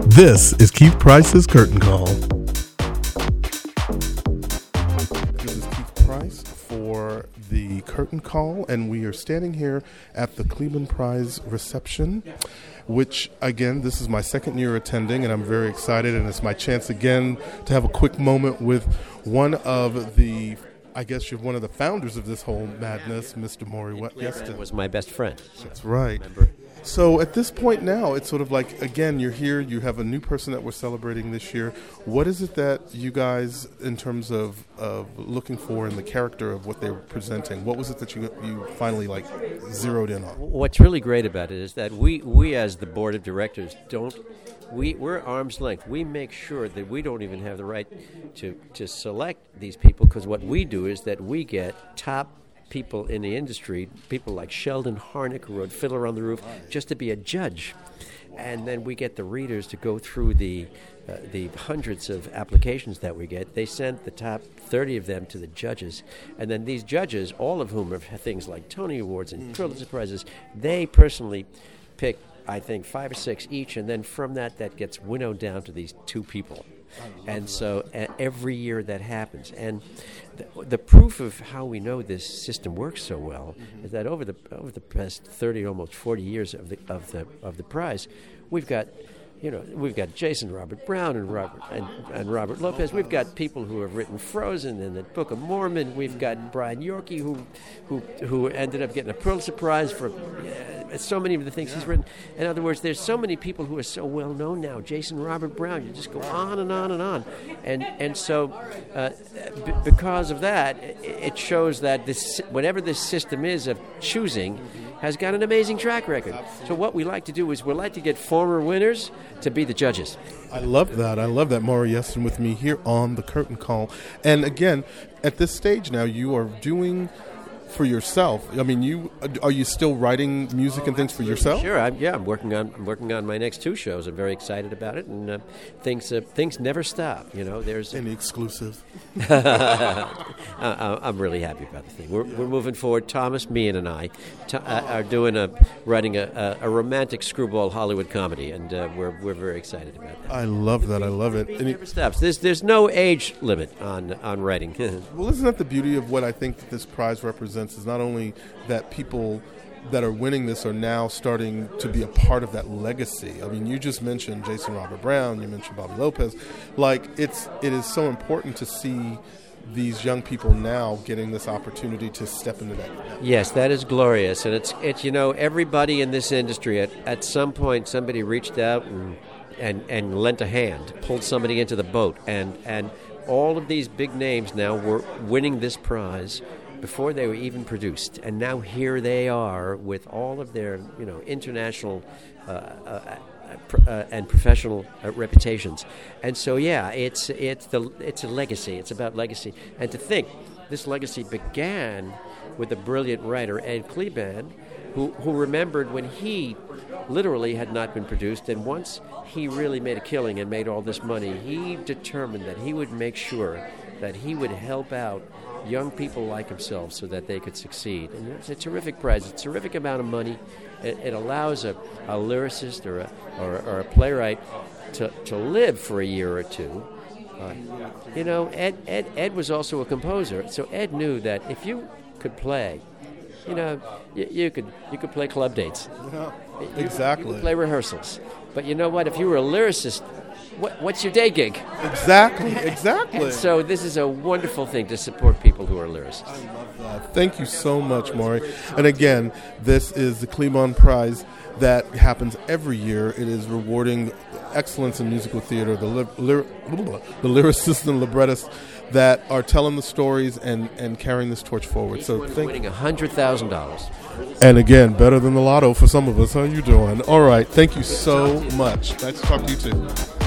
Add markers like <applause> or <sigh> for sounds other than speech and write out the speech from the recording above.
This is Keith Price's Curtain Call. This is Keith Price for the Curtain Call, and we are standing here at the Kleban Prize reception. Which again, this is my second year attending, and I'm very excited. And it's my chance again to have a quick moment with one of the I guess you're one of the founders of this whole madness, Mr. Maury Yeston. was my best friend. That's right. So at this point now, it's sort of like again, you're here. You have a new person that we're celebrating this year. What is it that you guys, in terms of, of looking for in the character of what they're presenting, what was it that you you finally like zeroed in on? What's really great about it is that we we as the board of directors don't we we're arm's length. We make sure that we don't even have the right to to select these people because what we do is that we get top people in the industry, people like Sheldon Harnick, who wrote Fiddler on the Roof, just to be a judge. And then we get the readers to go through the uh, the hundreds of applications that we get. They send the top 30 of them to the judges, and then these judges, all of whom have things like Tony Awards and Pulitzer Prizes, they personally pick, I think, five or six each, and then from that, that gets winnowed down to these two people. And so uh, every year that happens. And the, the, proof of how we know this system works so well mm-hmm. is that over the over the past 30 almost 40 years of the of the of the prize, we've got you know, we've got Jason Robert Brown and Robert and, and, Robert Lopez. We've got people who have written Frozen and the Book of Mormon. We've got Brian Yorkey who who who ended up getting a Pulitzer Prize for uh, so many of the things he's written. In other words, there's so many people who are so well known now. Jason Robert Brown. You just go on and on and on, and and so uh, b- because of that, it shows that this whatever this system is of choosing has got an amazing track record. So what we like to do is we like to get former winners to be the judges. I love that. I love that. Maury Yeston with me here on the curtain call. And again, at this stage now, you are doing for yourself? I mean, you are you still writing music and things for yourself? Sure. I'm, yeah, I'm working on I'm working on my next two shows. I'm very excited about it, and uh, things uh, things never stop. You know, there's any exclusive. <laughs> I'm really happy about the thing. We're, we're moving forward. Thomas, Meehan, and I t- uh, are doing a writing a, a, romantic screwball Hollywood comedy, and uh, we're we're very excited about that. I love that. I love it. It never stops. There's there's no age limit on on writing. <laughs> well, isn't that the beauty of what I think this prize represents? Is not only that people that are winning this are now starting to be a part of that legacy. I mean, you just mentioned Jason Robert Brown, you mentioned Bobby Lopez. Like it's it is so important to see these young people now getting this opportunity to step into that. Yes, that is glorious, and it's it's you know everybody in this industry at at some point somebody reached out and and and lent a hand, pulled somebody into the boat, and and all of these big names now were winning this prize before they were even produced, and now here they are with all of their you know international uh, uh, uh, and professional uh, reputations. And so yeah, it's it's the it's a legacy. It's about legacy, and to think this legacy began with a brilliant writer Ed Kleban, who who remembered when he literally had not been produced, and once he really made a killing and made all this money, he determined that he would make sure that he would help out young people like himself so that they could succeed. And it's a terrific prize, it's a terrific amount of money. It, it allows a, a lyricist or a, or, or, a playwright to, to live for a year or two. Uh, you know, Ed, Ed, Ed was also a composer, so Ed knew that if you could play, you know, you, you could you could play club dates. Yeah, exactly. You, play rehearsals. But you know what? If you were a lyricist, what, what's your day gig? Exactly, exactly. so this is a wonderful thing to support people who are lyricists. I love that. Thank you so much, Maury. And again, this is the Kleban Prize that happens every year. It is rewarding excellence in musical theater, the, ly- the lyricists and librettists that are telling the stories and, and carrying this torch forward. so thank winning hundred thousand dollars. And again, better than the lotto for some of us. How are you doing? All right. Thank you so much. Nice to talk to you too.